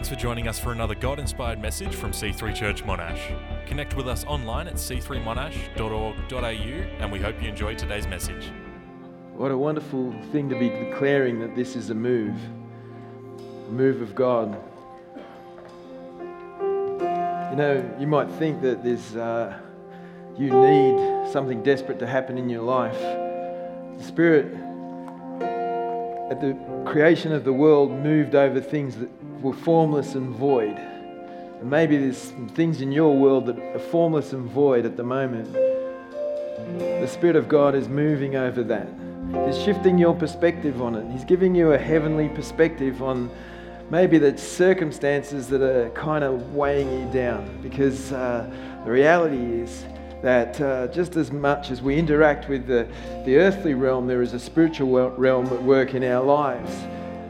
Thanks for joining us for another God inspired message from C3 Church Monash. Connect with us online at c3monash.org.au and we hope you enjoy today's message. What a wonderful thing to be declaring that this is a move, a move of God. You know, you might think that there's, uh, you need something desperate to happen in your life. The Spirit, at the creation of the world, moved over things that were formless and void. And maybe there's some things in your world that are formless and void at the moment. The Spirit of God is moving over that. He's shifting your perspective on it. He's giving you a heavenly perspective on maybe the circumstances that are kind of weighing you down. Because uh, the reality is that uh, just as much as we interact with the, the earthly realm, there is a spiritual realm at work in our lives.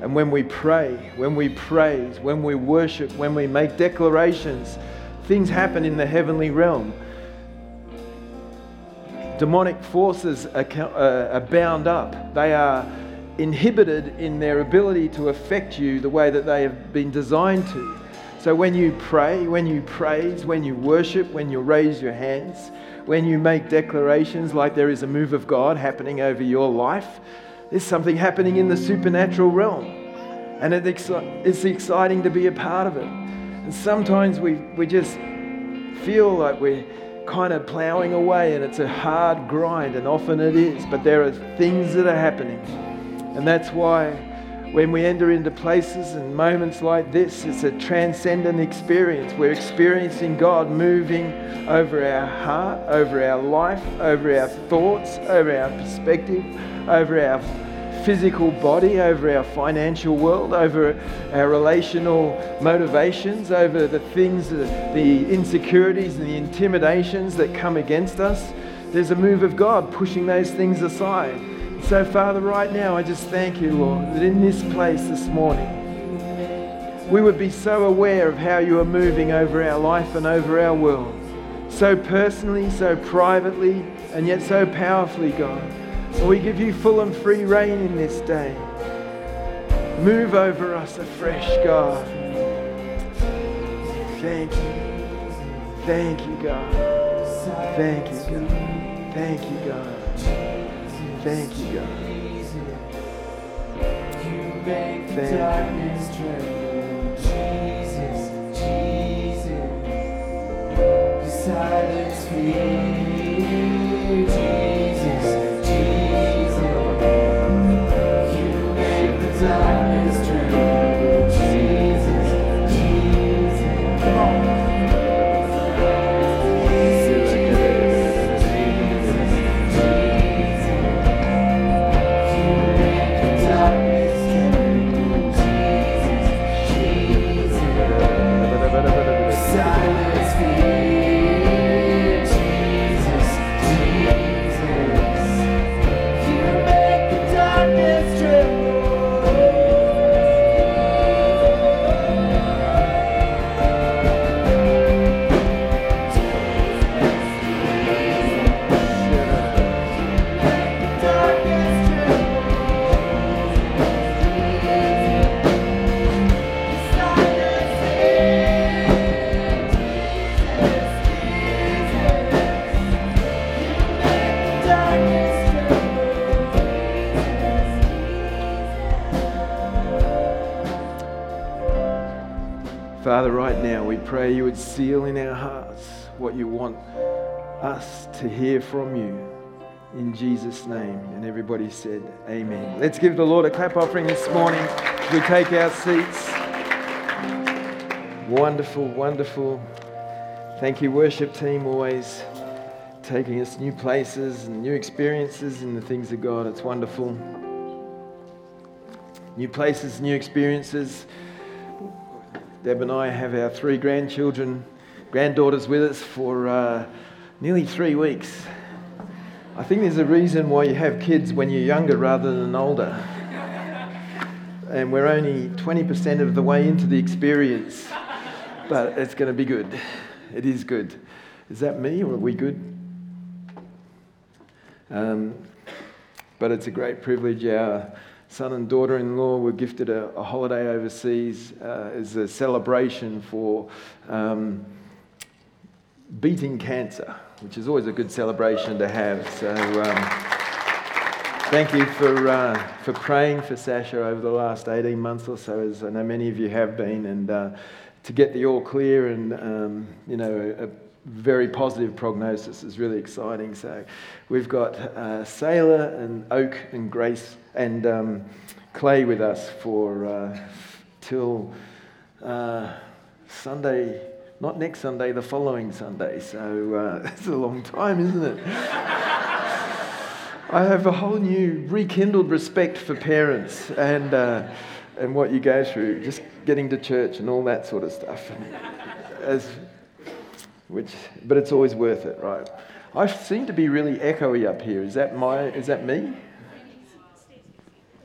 And when we pray, when we praise, when we worship, when we make declarations, things happen in the heavenly realm. Demonic forces are, uh, are bound up. They are inhibited in their ability to affect you the way that they have been designed to. So when you pray, when you praise, when you worship, when you raise your hands, when you make declarations like there is a move of God happening over your life, there's something happening in the supernatural realm. And it's exciting to be a part of it. And sometimes we, we just feel like we're kind of plowing away and it's a hard grind, and often it is, but there are things that are happening. And that's why when we enter into places and moments like this, it's a transcendent experience. We're experiencing God moving over our heart, over our life, over our thoughts, over our perspective, over our physical body, over our financial world, over our relational motivations, over the things, the insecurities and the intimidations that come against us. There's a move of God pushing those things aside. So, Father, right now, I just thank you, Lord, that in this place this morning, we would be so aware of how you are moving over our life and over our world. So personally, so privately, and yet so powerfully, God. And we give you full and free rein in this day. Move over us afresh, God. Thank you. Thank you, God. Thank you, God. Thank you, God. Thank you, God. Thank you. Jesus, Jesus, silence me, Jesus. Pray you would seal in our hearts what you want us to hear from you. In Jesus' name. And everybody said, Amen. Let's give the Lord a clap offering this morning we take our seats. Wonderful, wonderful. Thank you, worship team, always taking us new places and new experiences in the things of God. It's wonderful. New places, new experiences. Deb and I have our three grandchildren, granddaughters with us for uh, nearly three weeks. I think there's a reason why you have kids when you're younger rather than older. And we're only 20% of the way into the experience, but it's going to be good. It is good. Is that me or are we good? Um, but it's a great privilege. Our son and daughter in law were gifted a, a holiday overseas uh, as a celebration for um, beating cancer, which is always a good celebration to have. So, um, thank you for, uh, for praying for Sasha over the last 18 months or so, as I know many of you have been, and uh, to get the all clear and, um, you know, a, very positive prognosis is really exciting. So, we've got uh, Sailor and Oak and Grace and um, Clay with us for uh, till uh, Sunday not next Sunday, the following Sunday. So uh, it's a long time, isn't it? I have a whole new rekindled respect for parents and, uh, and what you go through, just getting to church and all that sort of stuff. And as, which, but it's always worth it, right? I seem to be really echoey up here. Is that my? Is that me?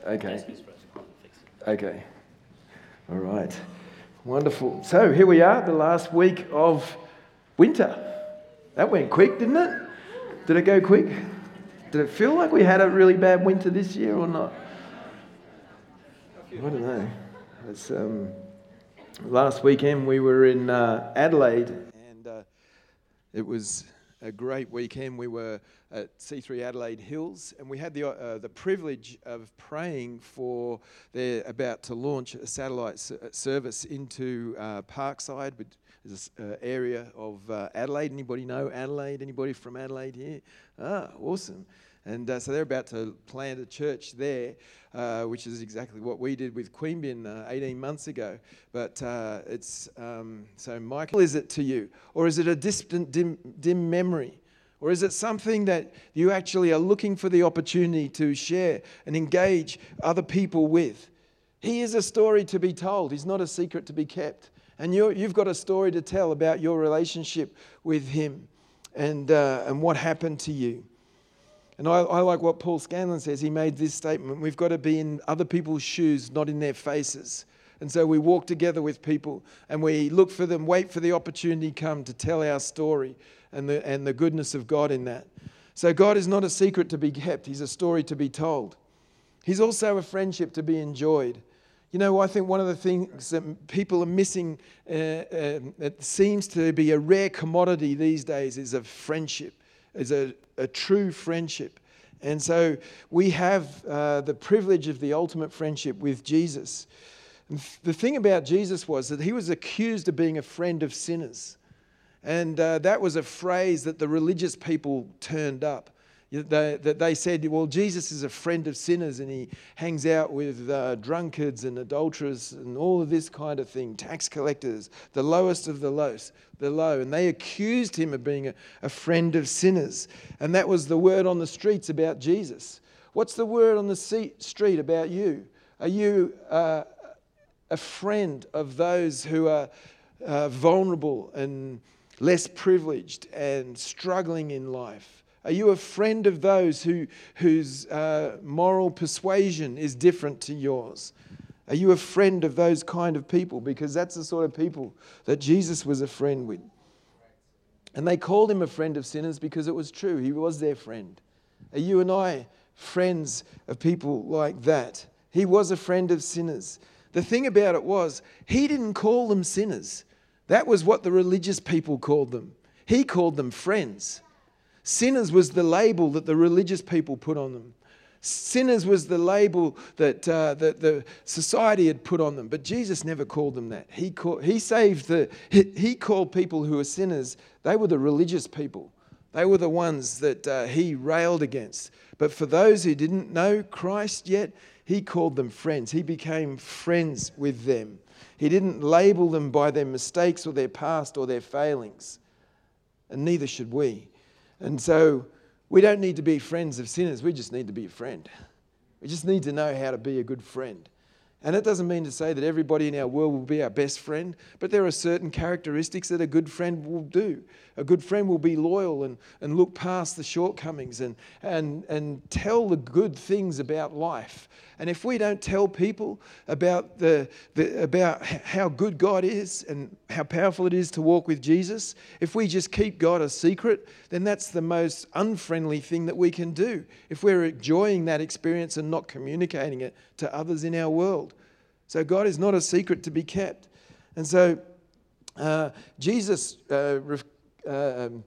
Okay. Okay. All right. Wonderful. So here we are, the last week of winter. That went quick, didn't it? Did it go quick? Did it feel like we had a really bad winter this year or not? I don't know. Um, last weekend we were in uh, Adelaide it was a great weekend. We were at C3 Adelaide Hills, and we had the, uh, the privilege of praying for they're about to launch a satellite s- service into uh, Parkside, which is an uh, area of uh, Adelaide. Anybody know Adelaide? Anybody from Adelaide here? Ah, awesome. And uh, so they're about to plant a church there, uh, which is exactly what we did with Queanbeyan uh, 18 months ago. But uh, it's um, so, Michael, is it to you? Or is it a distant, dim, dim memory? Or is it something that you actually are looking for the opportunity to share and engage other people with? He is a story to be told, he's not a secret to be kept. And you you've got a story to tell about your relationship with him and, uh, and what happened to you. And I, I like what Paul Scanlon says. He made this statement we've got to be in other people's shoes, not in their faces. And so we walk together with people and we look for them, wait for the opportunity come to tell our story and the, and the goodness of God in that. So God is not a secret to be kept, He's a story to be told. He's also a friendship to be enjoyed. You know, I think one of the things that people are missing, uh, uh, seems to be a rare commodity these days, is a friendship, is a, a true friendship. And so we have uh, the privilege of the ultimate friendship with Jesus. And the thing about Jesus was that he was accused of being a friend of sinners. And uh, that was a phrase that the religious people turned up. They, that they said, well, Jesus is a friend of sinners and he hangs out with uh, drunkards and adulterers and all of this kind of thing, tax collectors, the lowest of the lows, the low. And they accused him of being a, a friend of sinners. And that was the word on the streets about Jesus. What's the word on the street about you? Are you uh, a friend of those who are uh, vulnerable and less privileged and struggling in life? Are you a friend of those who, whose uh, moral persuasion is different to yours? Are you a friend of those kind of people? Because that's the sort of people that Jesus was a friend with. And they called him a friend of sinners because it was true. He was their friend. Are you and I friends of people like that? He was a friend of sinners. The thing about it was, he didn't call them sinners. That was what the religious people called them. He called them friends. Sinners was the label that the religious people put on them. Sinners was the label that, uh, that the society had put on them. But Jesus never called them that. He, called, he saved the, he, he called people who were sinners, they were the religious people. They were the ones that uh, he railed against. But for those who didn't know Christ yet, he called them friends. He became friends with them. He didn't label them by their mistakes or their past or their failings. And neither should we. And so we don't need to be friends of sinners, we just need to be a friend. We just need to know how to be a good friend. And it doesn't mean to say that everybody in our world will be our best friend, but there are certain characteristics that a good friend will do. A good friend will be loyal and, and look past the shortcomings and, and, and tell the good things about life And if we don't tell people about, the, the, about how good God is and how powerful it is to walk with Jesus, if we just keep God a secret, then that's the most unfriendly thing that we can do. If we're enjoying that experience and not communicating it to others in our world. So God is not a secret to be kept. And so uh, Jesus uh, uh, um,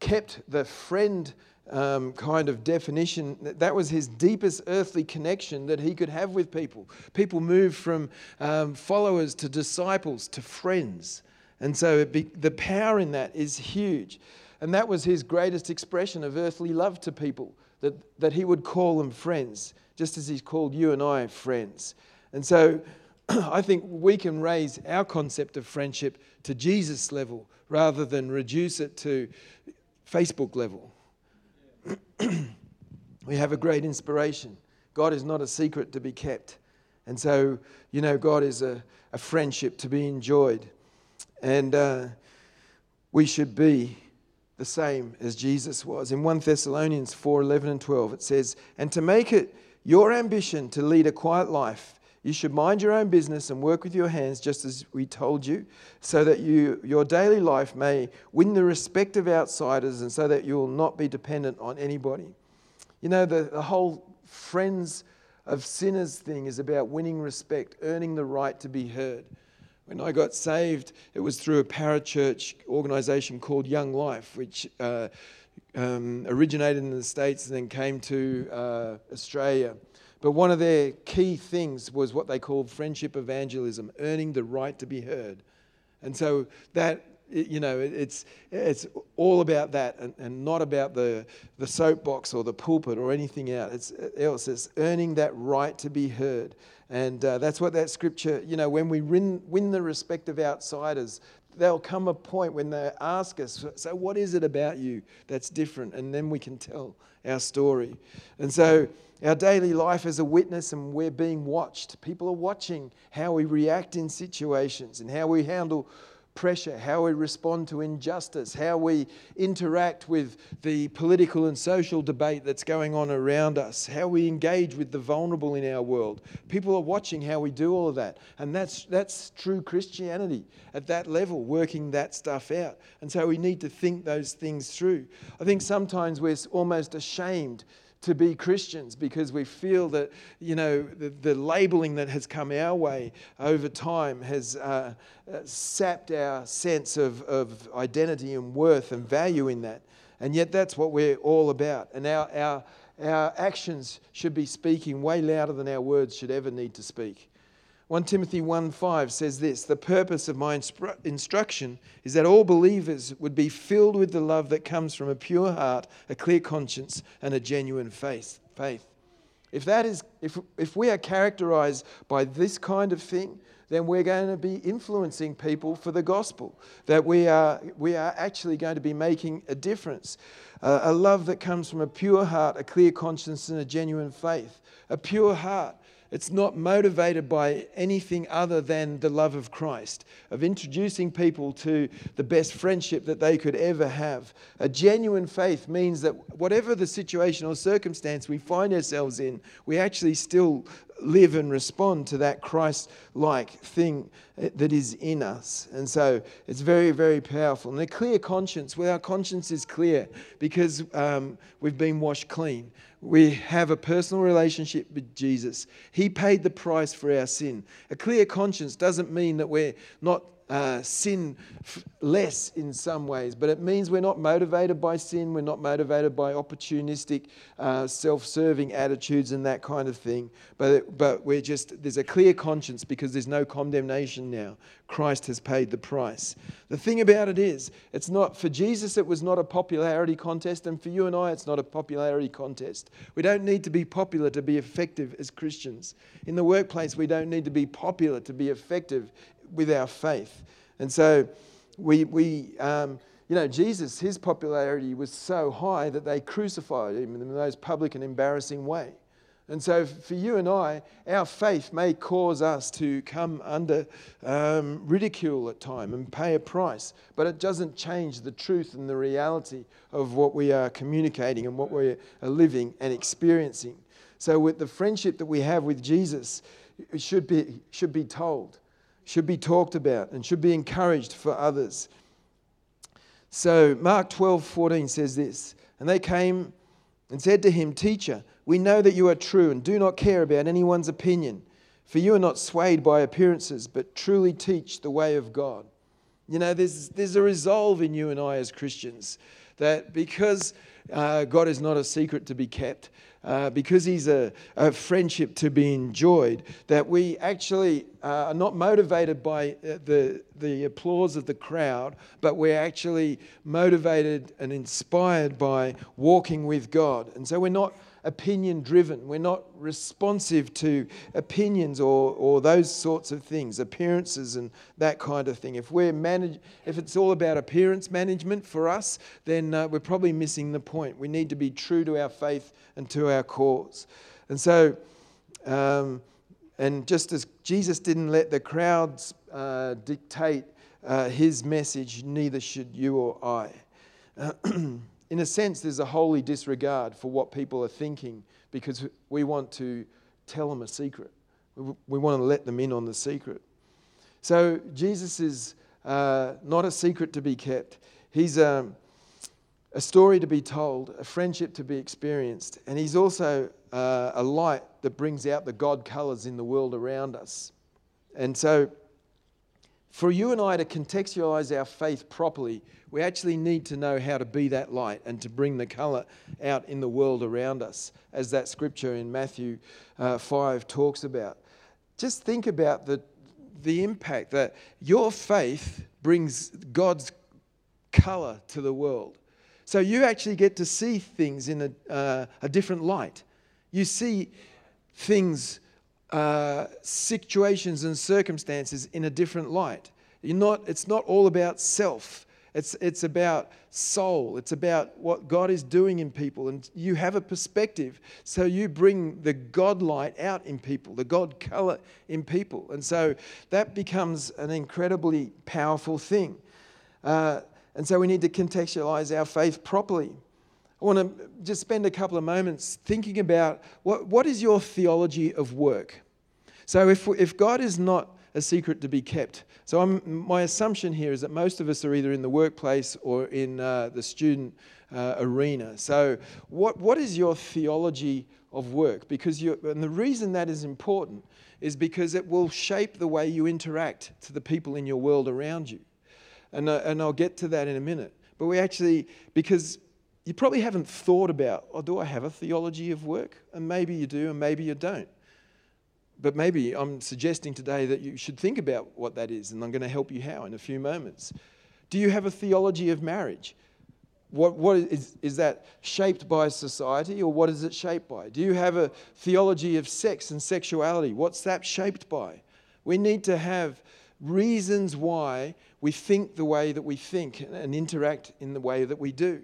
kept the friend um, kind of definition. That- was his deepest earthly connection that he could have with people. People moved from um, followers to disciples to friends. And so be, the power in that is huge. And that was his greatest expression of earthly love to people, that, that he would call them friends, just as he's called you and I friends. And so I think we can raise our concept of friendship to Jesus level rather than reduce it to Facebook level. we have a great inspiration. God is not a secret to be kept. And so, you know, God is a, a friendship to be enjoyed. And uh, we should be the same as Jesus was. In 1 Thessalonians 4 11 and 12, it says, And to make it your ambition to lead a quiet life, you should mind your own business and work with your hands, just as we told you, so that you, your daily life may win the respect of outsiders and so that you will not be dependent on anybody. You know, the, the whole friends of sinners thing is about winning respect, earning the right to be heard. When I got saved, it was through a parachurch organization called Young Life, which uh, um, originated in the States and then came to uh, Australia. But one of their key things was what they called friendship evangelism, earning the right to be heard. And so that, you know, it's, it's all about that and, and not about the, the soapbox or the pulpit or anything else. It's, earning that right to be heard. And uh, that's what that scripture, you know, when we win, win the respect of outsiders, there'll come a point when they ask us, so what is it about you that's different? And then we can tell our story. And so our daily life is a witness and we're being watched. People are watching how we react in situations and how we handle pressure, how we respond to injustice, how we interact with the political and social debate that's going on around us, how we engage with the vulnerable in our world. People are watching how we do all of that. And that's, that's true Christianity at that level, working that stuff out. And so we need to think those things through. I think sometimes we're almost ashamed to be Christians because we feel that, you know, the, the labeling that has come our way over time has uh, uh, sapped our sense of, of identity and worth and value in that. And yet that's what we're all about. And our, our, our actions should be speaking way louder than our words should ever need to speak. 1 Timothy 1 5 says this The purpose of my instru- instruction is that all believers would be filled with the love that comes from a pure heart, a clear conscience, and a genuine faith. faith. If, that is, if, if we are characterized by this kind of thing, then we're going to be influencing people for the gospel, that we are, we are actually going to be making a difference. Uh, a love that comes from a pure heart, a clear conscience, and a genuine faith. A pure heart. It's not motivated by anything other than the love of Christ, of introducing people to the best friendship that they could ever have. A genuine faith means that whatever the situation or circumstance we find ourselves in, we actually still live and respond to that Christ like thing that is in us. And so it's very, very powerful. And a clear conscience, well, our conscience is clear because um, we've been washed clean. We have a personal relationship with Jesus. He paid the price for our sin. A clear conscience doesn't mean that we're not uh, sin f- less in some ways, but it means we're not motivated by sin, we're not motivated by opportunistic, uh, self serving attitudes and that kind of thing. But, but we're just, there's a clear conscience because there's no condemnation now. Christ has paid the price. The thing about it is, it's not, for Jesus, it was not a popularity contest, and for you and I, it's not a popularity contest. We don't need to be popular to be effective as Christians. In the workplace, we don't need to be popular to be effective with our faith. And so we, we um, you know, Jesus, his popularity was so high that they crucified him in the most public and embarrassing way. And so, for you and I, our faith may cause us to come under um, ridicule at time and pay a price, but it doesn't change the truth and the reality of what we are communicating and what we are living and experiencing. So, with the friendship that we have with Jesus, it should be, should be told, should be talked about, and should be encouraged for others. So, Mark 12 14 says this And they came and said to him, Teacher, we know that you are true and do not care about anyone's opinion, for you are not swayed by appearances, but truly teach the way of God. You know, there's, there's a resolve in you and I as Christians that because uh, God is not a secret to be kept, uh, because He's a, a friendship to be enjoyed, that we actually uh, are not motivated by uh, the, the applause of the crowd, but we're actually motivated and inspired by walking with God. And so we're not opinion driven. We're not responsive to opinions or, or those sorts of things, appearances and that kind of thing. If we're manage, if it's all about appearance management for us, then uh, we're probably missing the point. We need to be true to our faith and to our cause. And so, um, and just as Jesus didn't let the crowds uh, dictate uh, his message, neither should you or I. in a sense, there's a holy disregard for what people are thinking because we want to tell them a secret. We, want to let them in on the secret. So Jesus is uh, not a secret to be kept. He's um, a story to be told, a friendship to be experienced, and he's also uh, a light that brings out the God colours in the world around us. And so, for you and I to contextualize our faith properly, we actually need to know how to be that light and to bring the colour out in the world around us, as that scripture in Matthew uh, 5 talks about. Just think about the, the impact that your faith brings God's colour to the world. So you actually get to see things in a, uh, a different light. You see things uh, situations and circumstances in a different light. You're not, it's not all about self. It's, it's about soul. It's about what God is doing in people. And you have a perspective. So you bring the God light out in people, the God color in people. And so that becomes an incredibly powerful thing. Uh, and so we need to contextualize our faith properly. I want to just spend a couple of moments thinking about what, what is your theology of work? So, if, if God is not a secret to be kept, so I'm, my assumption here is that most of us are either in the workplace or in uh, the student uh, arena. So, what, what is your theology of work? Because and the reason that is important is because it will shape the way you interact to the people in your world around you. And, uh, and I'll get to that in a minute. But we actually, because you probably haven't thought about, oh, do I have a theology of work? And maybe you do, and maybe you don't. But maybe I'm suggesting today that you should think about what that is, and I'm going to help you how in a few moments. Do you have a theology of marriage? What, what is, is that shaped by society, or what is it shaped by? Do you have a theology of sex and sexuality? What's that shaped by? We need to have reasons why we think the way that we think and interact in the way that we do.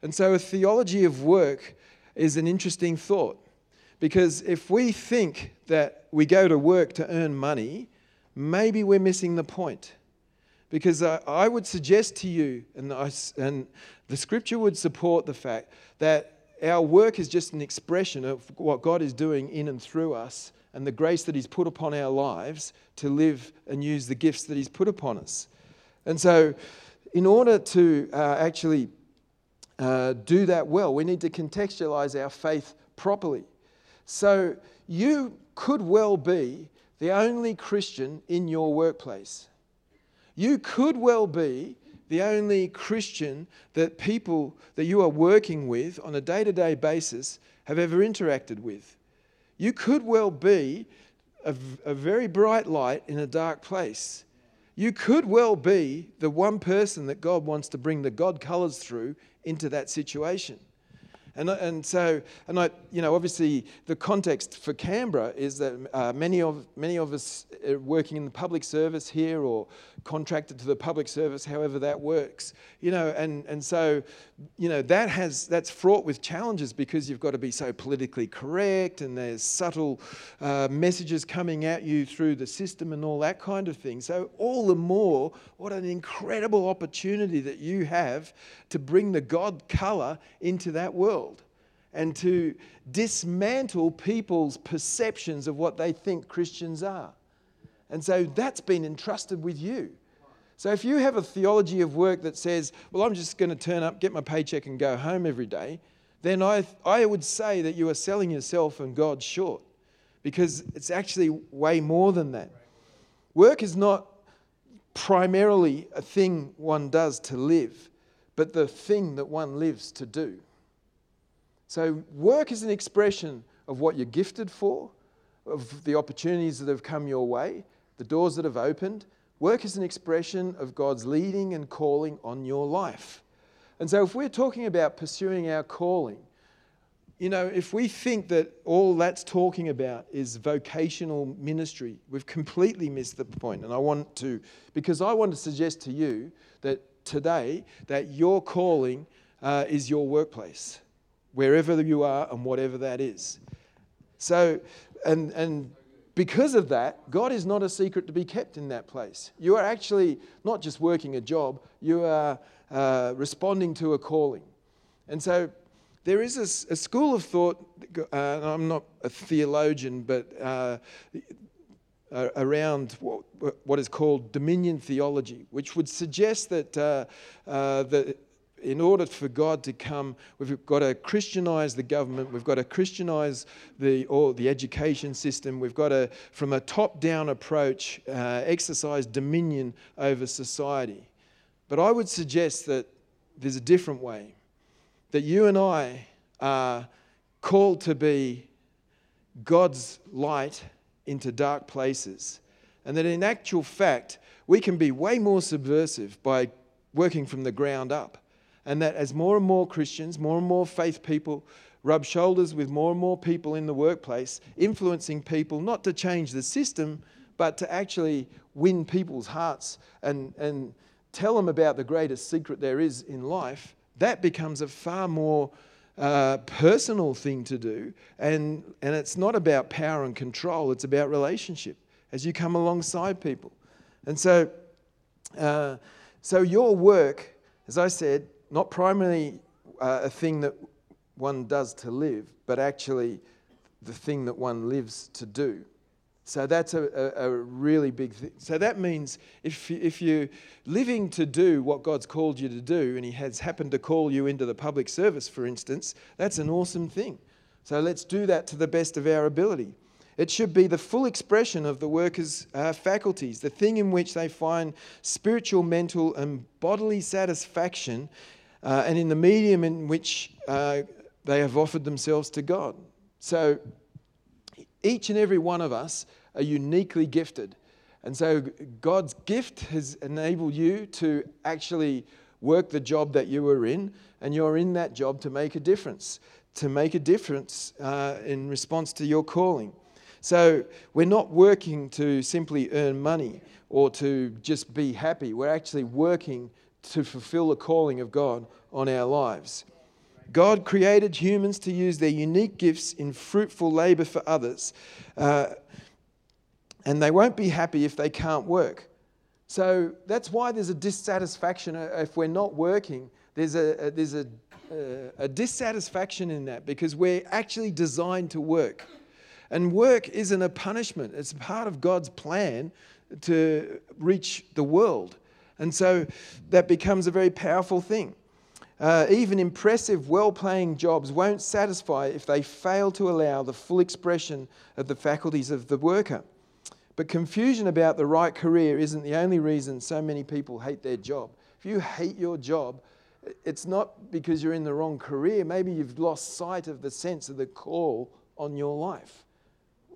And so, a theology of work is an interesting thought. Because if we think that we go to work to earn money, maybe we're missing the point. Because I, I would suggest to you, and, I, and the scripture would support the fact that our work is just an expression of what God is doing in and through us and the grace that He's put upon our lives to live and use the gifts that He's put upon us. And so, in order to uh, actually uh, do that well, we need to contextualize our faith properly. So you could well be the only Christian in your workplace. You could well be the only Christian that people that you are working with on a day to day basis have ever interacted with. You could well be a, a, very bright light in a dark place. You could well be the one person that God wants to bring the God colors through into that situation. And, and so, and I, you know, obviously the context for Canberra is that uh, many, of, many of us are working in the public service here or contracted to the public service, however that works, you know, and, and so, you know, that has, that's fraught with challenges because you've got to be so politically correct and there's subtle uh, messages coming at you through the system and all that kind of thing. So all the more, what an incredible opportunity that you have to bring the God color into that world. and to dismantle people's perceptions of what they think Christians are. And so that's been entrusted with you. So if you have a theology of work that says, well, I'm just going to turn up, get my paycheck, and go home every day, then I, I would say that you are selling yourself and God short because it's actually way more than that. Work is not primarily a thing one does to live, but the thing that one lives to do. So, work is an expression of what you're gifted for, of the opportunities that have come your way, the doors that have opened. Work is an expression of God's leading and calling on your life. And so, if we're talking about pursuing our calling, you know, if we think that all that's talking about is vocational ministry, we've completely missed the point. And I want to, because I want to suggest to you that today, that your calling uh, is your workplace, wherever you are and whatever that is. So, and, and because of that, God is not a secret to be kept in that place. You are actually not just working a job, you are uh, responding to a calling. And so, there is a school of thought, uh, I'm not a theologian, but uh, around what, what is called dominion theology, which would suggest that, uh, uh, that in order for God to come, we've got to Christianize the government, we've got to Christianize the, or the education system, we've got to, from a top down approach, uh, exercise dominion over society. But I would suggest that there's a different way that you and I are called to be God's light into dark places. And that in actual fact, we can be way more subversive by working from the ground up. And that as more and more Christians, more and more faith people rub shoulders with more and more people in the workplace, influencing people not to change the system, but to actually win people's hearts and, and tell them about the greatest secret there is in life, that becomes a far more uh, personal thing to do. And, and it's not about power and control, it's about relationship as you come alongside people. And so, uh, so your work, as I said, not primarily uh, a thing that one does to live, but actually the thing that one lives to do. So that's a, a, a really big thing. So that means if, you- if you're living to do what God's called you to do, and He has happened to call you into the public service, for instance, that's an awesome thing. So let's do that to the best of our ability. It should be the full expression of the workers' uh, faculties, the thing in which they find spiritual, mental, and bodily satisfaction, uh, and in the medium in which uh, they have offered themselves to God. So each and every one of us are uniquely gifted. And so God's gift has enabled you to actually work the job that you were in, and you're in that job to make a difference, to make a difference uh, in response to your calling. So we're not working to simply earn money or to just be happy. We're actually working to fulfill the calling of God on our lives. God created humans to use their unique gifts in fruitful labor for others. Uh, and they won't be happy if they can't work. So that's why there's a dissatisfaction uh, if we're not working. There's a, a- there's a, uh, a dissatisfaction in that because we're actually designed to work. And work isn't a punishment, it's part of God's plan to reach the world. And so that becomes a very powerful thing. Uh, even impressive, well paying jobs won't satisfy if they fail to allow the full expression of the faculties of the worker. But confusion about the right career isn't the only reason so many people hate their job. If you hate your job, it's not because you're in the wrong career. Maybe you've lost sight of the sense of the call on your life.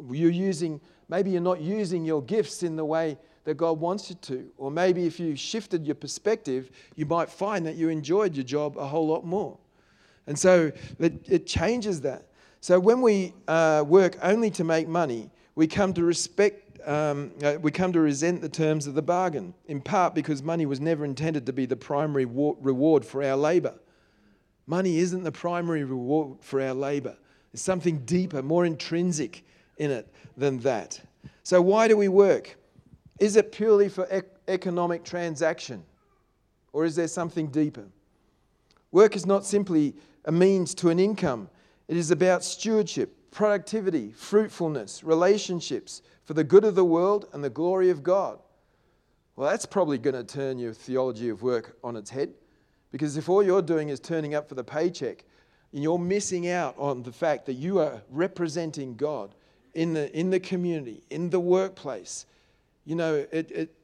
You're using, maybe you're not using your gifts in the way that God wants you to. Or maybe if you shifted your perspective, you might find that you enjoyed your job a whole lot more. And so it, it changes that. So when we uh, work only to make money, we come to respect, um, uh, we come to resent the terms of the bargain, in part because money was never intended to be the primary wa- reward for our labor. Money isn't the primary reward for our labor. There's something deeper, more intrinsic in it than that. So, why do we work? Is it purely for ec- economic transaction? Or is there something deeper? Work is not simply a means to an income, It is about stewardship, productivity, fruitfulness, relationships for the good of the world and the glory of God. Well, that's probably going to turn your theology of work on its head because if all you're doing is turning up for the paycheck, you're missing out on the fact that you are representing God in the, in the community, in the workplace. You know, it, it,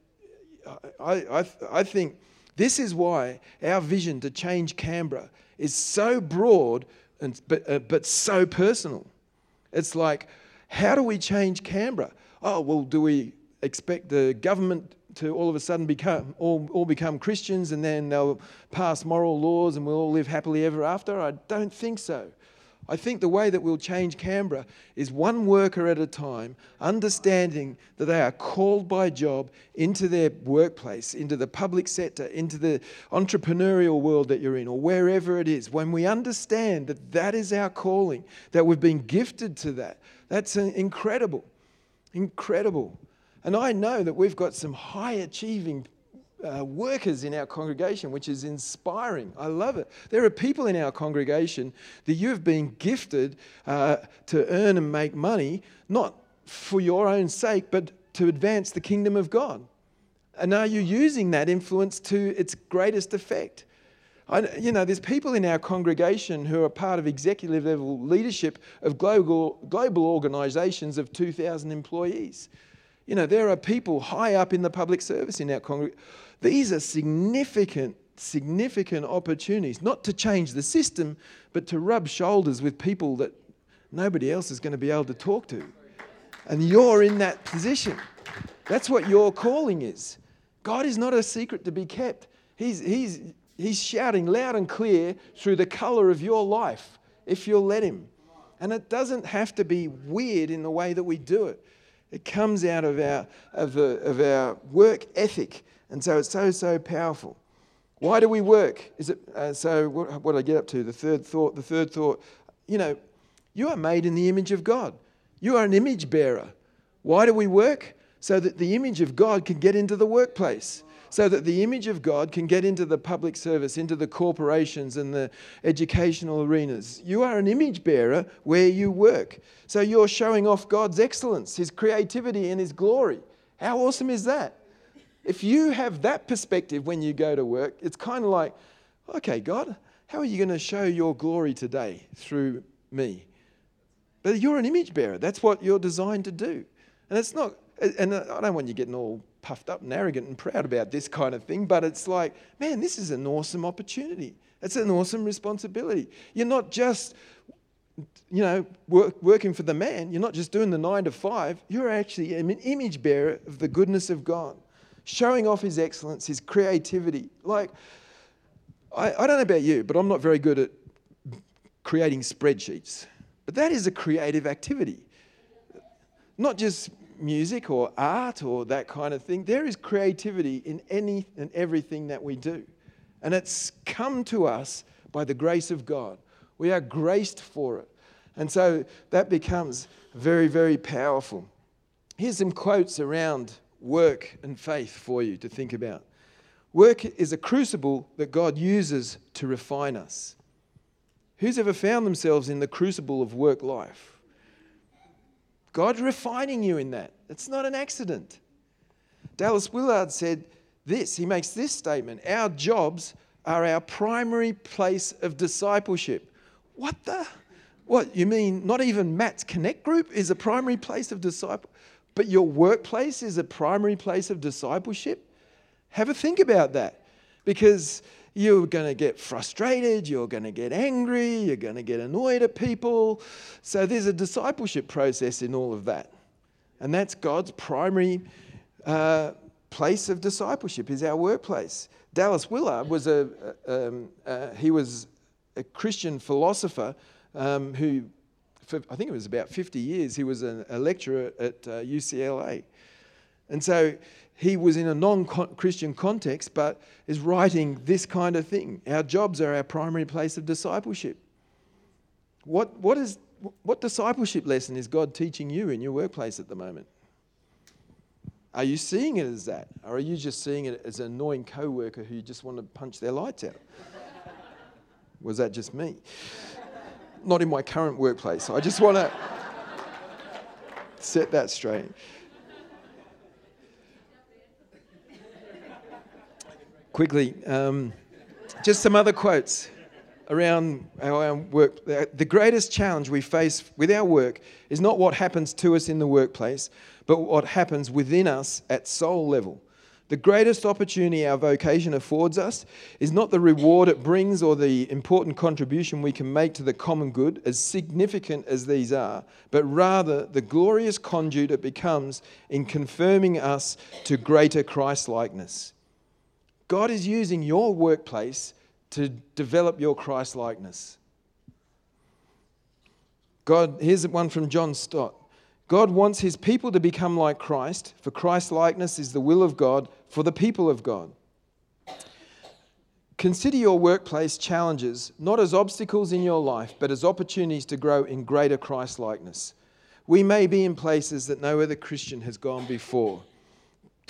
I, I, I think this is why our vision to change Canberra is so broad and, but, uh, but so personal. It's like, how do we change Canberra? Oh, well, do we expect the government to all of a sudden become all, all become Christians and then they'll pass moral laws and we'll all live happily ever after? I don't think so. I think the way that we'll change Canberra is one worker at a time, understanding that they are called by job into their workplace, into the public sector, into the entrepreneurial world that you're in, or wherever it is. When we understand that that is our calling, that we've been gifted to that, that's uh, incredible. Incredible. And I know that we've got some high achieving uh, workers in our congregation, which is inspiring. I love it. There are people in our congregation that you've been gifted uh, to earn and make money, not for your own sake, but to advance the kingdom of God. And are you using that influence to its greatest effect? I, you know, there's people in our congregation who are part of executive level leadership of global, global organizations of 2,000 employees. You know, there are people high up in the public service in our congregation. These are significant, significant opportunities, not to change the system, but to rub shoulders with people that nobody else is going to be able to talk to. And you're in that position. That's what your calling is. God is not a secret to be kept. He's, he's, he's shouting loud and clear through the color of your life if you'll let Him. And it doesn't have to be weird in the way that we do it. It comes out of our, of, the, of our work ethic. And so it's so, so powerful. Why do we work? Is it, uh, so what, what did I get up to? The third thought, the third thought, you know, you are made in the image of God. You are an image bearer. Why do we work? So that the image of God can get into the workplace so that the image of God can get into the public service, into the corporations and the educational arenas. You are an image bearer where you work. So you're showing off God's excellence, His creativity, and His glory. How awesome is that? If you have that perspective when you go to work, it's kind of like, okay, God, how are you going to show your glory today through me? But you're an image bearer. That's what you're designed to do. And it's not, and I don't want you getting all puffed up and arrogant and proud about this kind of thing, but it's like, man, this is an awesome opportunity. It's an awesome responsibility. You're not just, you know, work, working for the man. You're not just doing the nine to five. You're actually an image bearer of the goodness of God, showing off His excellence, His creativity. Like, I, I don't know about you, but I'm not very good at creating spreadsheets. But that is a creative activity. Not just music or art or that kind of thing. There is creativity in any and everything that we do. And it's come to us by the grace of God. We are graced for it. And so that becomes very, very powerful. Here's some quotes around work and faith for you to think about. Work is a crucible that God uses to refine us. Who's ever found themselves in the crucible of work life? God's refining you in that. It's not an accident. Dallas Willard said this he makes this statement Our jobs are our primary place of discipleship. What the? What, you mean not even Matt's Connect group is a primary place of disciple, but your workplace is a primary place of discipleship? Have a think about that because you're going to get frustrated, you're going to get angry, you're going to get annoyed at people. So there's a discipleship process in all of that. And that's God's primary uh, place of discipleship is our workplace. Dallas Willard was a, um, uh, he was a Christian philosopher um, who, for, I think it was about 50 years, he was a, a lecturer at uh, UCLA. And so he was in a non Christian context, but is writing this kind of thing. Our jobs are our primary place of discipleship. What, what, is, what discipleship lesson is God teaching you in your workplace at the moment? Are you seeing it as that? Or are you just seeing it as an annoying co worker who you just want to punch their lights out? Was that just me? not in my current workplace. I just want to set that straight. Quickly, um, just some other quotes around our work. The the greatest challenge we face with our work is not what happens to us in the workplace, but what happens within us at soul level. The greatest opportunity our vocation affords us is not the reward it brings or the important contribution we can make to the common good, as significant as these are, but rather the glorious conduit it becomes in confirming us to greater Christ likeness. God is using your workplace to develop your Christ likeness. God, here's one from John Stott. God wants his people to become like Christ, for Christ likeness is the will of God for the people of God. Consider your workplace challenges not as obstacles in your life, but as opportunities to grow in greater Christ likeness. We may be in places that no other Christian has gone before.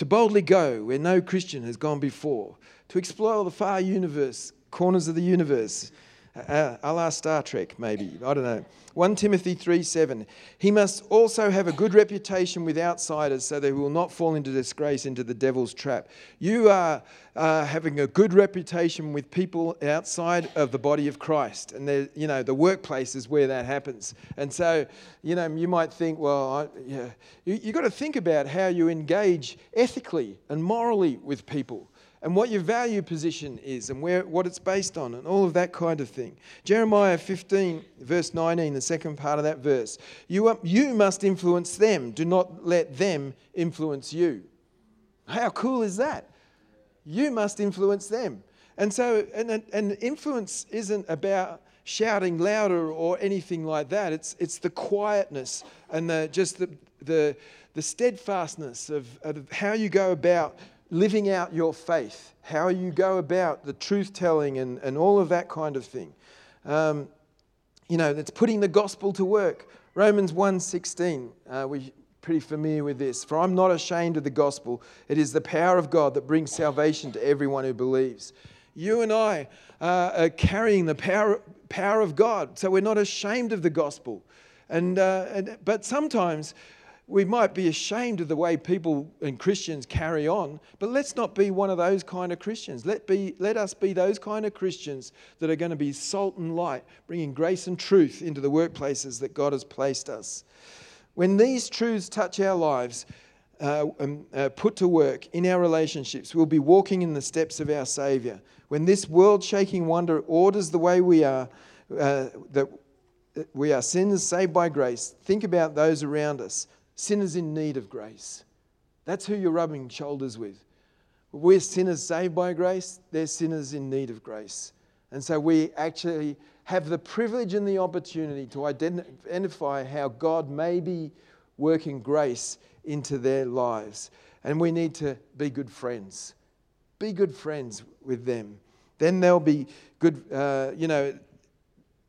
To boldly go where no Christian has gone before. To explore the far universe, corners of the universe, uh, a la Star Trek, maybe. I don't know. 1 Timothy 3 7. He must also have a good reputation with outsiders so he will not fall into disgrace into the devil's trap. You are uh, having a good reputation with people outside of the body of Christ. And, you know, the workplace is where that happens. And so, you know, you might think, well, I, yeah. you, you've got to think about how you engage ethically and morally with people and what your value position is and where, what it's based on and all of that kind of thing. Jeremiah 15, verse 19, the second part of that verse. You, are, you must influence them, do not let them influence you. How cool is that? You must influence them. And so, and, and influence isn't about shouting louder or anything like that. It's, it's the quietness and the, just the, the, the steadfastness of, of how you go about living out your faith, how you go about the truth telling and, and all of that kind of thing. Um, you know, that's putting the gospel to work. Romans 1.16, uh, we're pretty familiar with this. For I'm not ashamed of the gospel. It is the power of God that brings salvation to everyone who believes. You and I uh, are carrying the power, power of God, so we're not ashamed of the gospel. And, uh, and, but sometimes we might be ashamed of the way people and Christians carry on, but let's not be one of those kind of Christians. Let, be, let us be those kind of Christians that are going to be salt and light, bringing grace and truth into the workplaces that God has placed us. When these truths touch our lives, uh, um, uh, put to work in our relationships, we'll be walking in the steps of our Savior. When this world shaking wonder orders the way we are, uh, that we are sinners saved by grace, think about those around us sinners in need of grace. That's who you're rubbing shoulders with. We're sinners saved by grace, they're sinners in need of grace. And so we actually have the privilege and the opportunity to identify how God may be working grace into their lives. And we need to be good friends. Be good friends with them. Then they'll be good, uh, you know,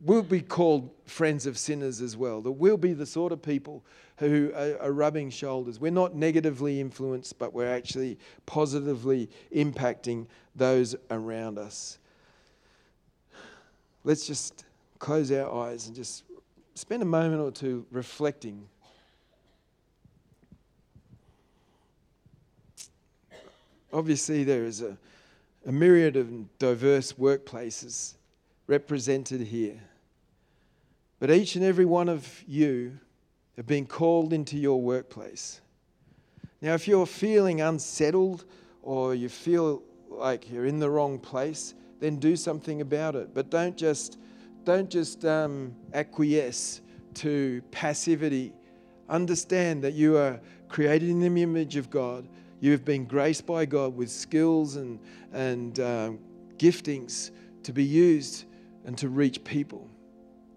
we'll be called friends of sinners as well. That we'll be the sort of people who are, are, rubbing shoulders. We're not negatively influenced, but we're actually positively impacting those around us. Let's just close our eyes and just spend a moment or two reflecting. Obviously, there is a, a myriad of diverse workplaces represented here. But each and every one of you have being called into your workplace. Now, if you're feeling unsettled or you feel like you're in the wrong place, then do something about it. But don't just, don't just um, acquiesce to passivity. Understand that you are created in the image of God. You have been graced by God with skills and, and um, giftings to be used and to reach people.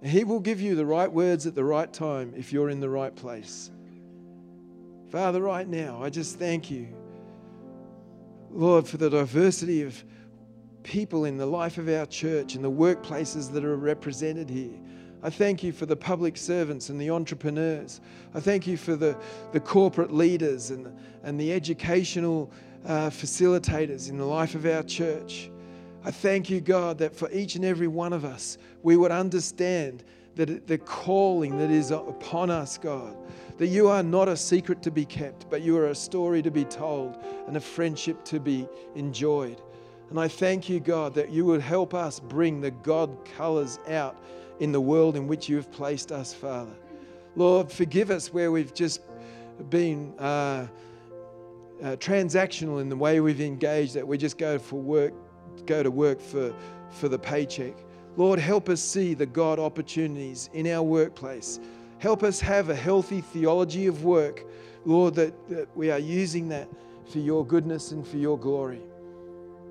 He will give you the right words at the right time if you're in the right place. Father, right now, I just thank you, Lord, for the diversity of people in the life of our church and the workplaces that are represented here. I thank you for the public servants and the entrepreneurs. I thank you for the, the corporate leaders and, and the educational uh, facilitators in the life of our church. I thank you, God, that for each and every one of us, we would understand that the calling that is upon us, God, that you are not a secret to be kept, but you are a story to be told and a friendship to be enjoyed. And I thank you, God, that you would help us bring the God colors out in the world in which you have placed us, Father. Lord, forgive us where we've just been uh, uh, transactional in the way we've engaged, that we just go for work, go to work for, for the paycheck. Lord, help us see the God opportunities in our workplace. Help us have a healthy theology of work, Lord, that, that we are using that for your goodness and for your glory.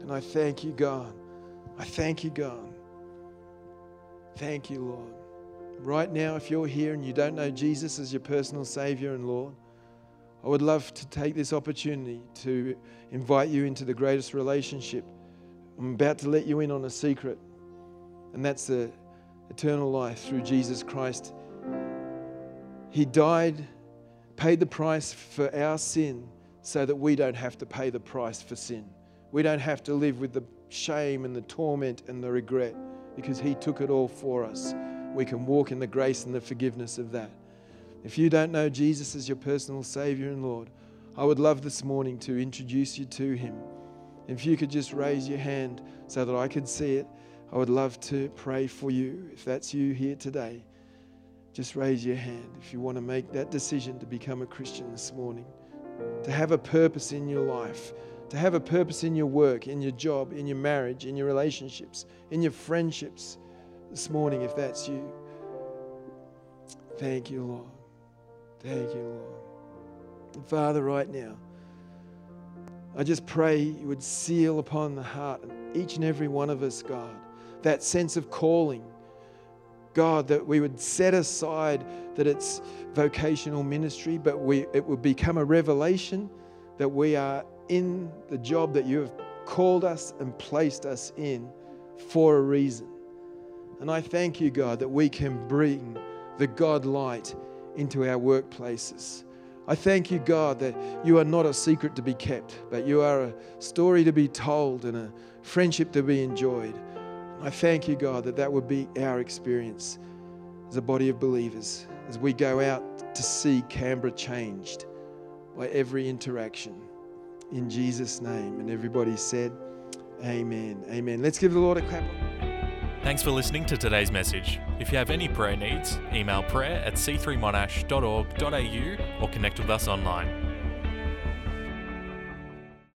And I thank you, God. I thank you, God. Thank you, Lord. Right now, if you're here and you don't know Jesus as your personal Savior and Lord, I would love to take this opportunity to invite you into the greatest relationship. I'm about to let you in on a secret, and that's the eternal life through Jesus Christ. He died, paid the price for our sin so that we don't have to pay the price for sin. We don't have to live with the shame and the torment and the regret because He took it all for us. We can walk in the grace and the forgiveness of that. If you don't know Jesus as your personal Savior and Lord, I would love this morning to introduce you to Him. If you could just raise your hand so that I could see it, I would love to pray for you. If that's you here today, just raise your hand if you want to make that decision to become a Christian this morning, to have a purpose in your life, to have a purpose in your work, in your job, in your marriage, in your relationships, in your friendships this morning, if that's you. Thank you, Lord. Thank you, Lord. Father, right now, I just pray you would seal upon the heart of each and every one of us, God, that sense of calling. God, that we would set aside that it's vocational ministry, but we, it would become a revelation that we are in the job that you have called us and placed us in for a reason. And I thank you, God, that we can bring the God light into our workplaces. I thank you, God, that you are not a secret to be kept, but you are a story to be told and a friendship to be enjoyed. I thank you, God, that that would be our experience as a body of believers as we go out to see Canberra changed by every interaction. In Jesus' name. And everybody said, Amen. Amen. Let's give the Lord a clap. Thanks for listening to today's message. If you have any prayer needs, email prayer at c3monash.org.au or connect with us online.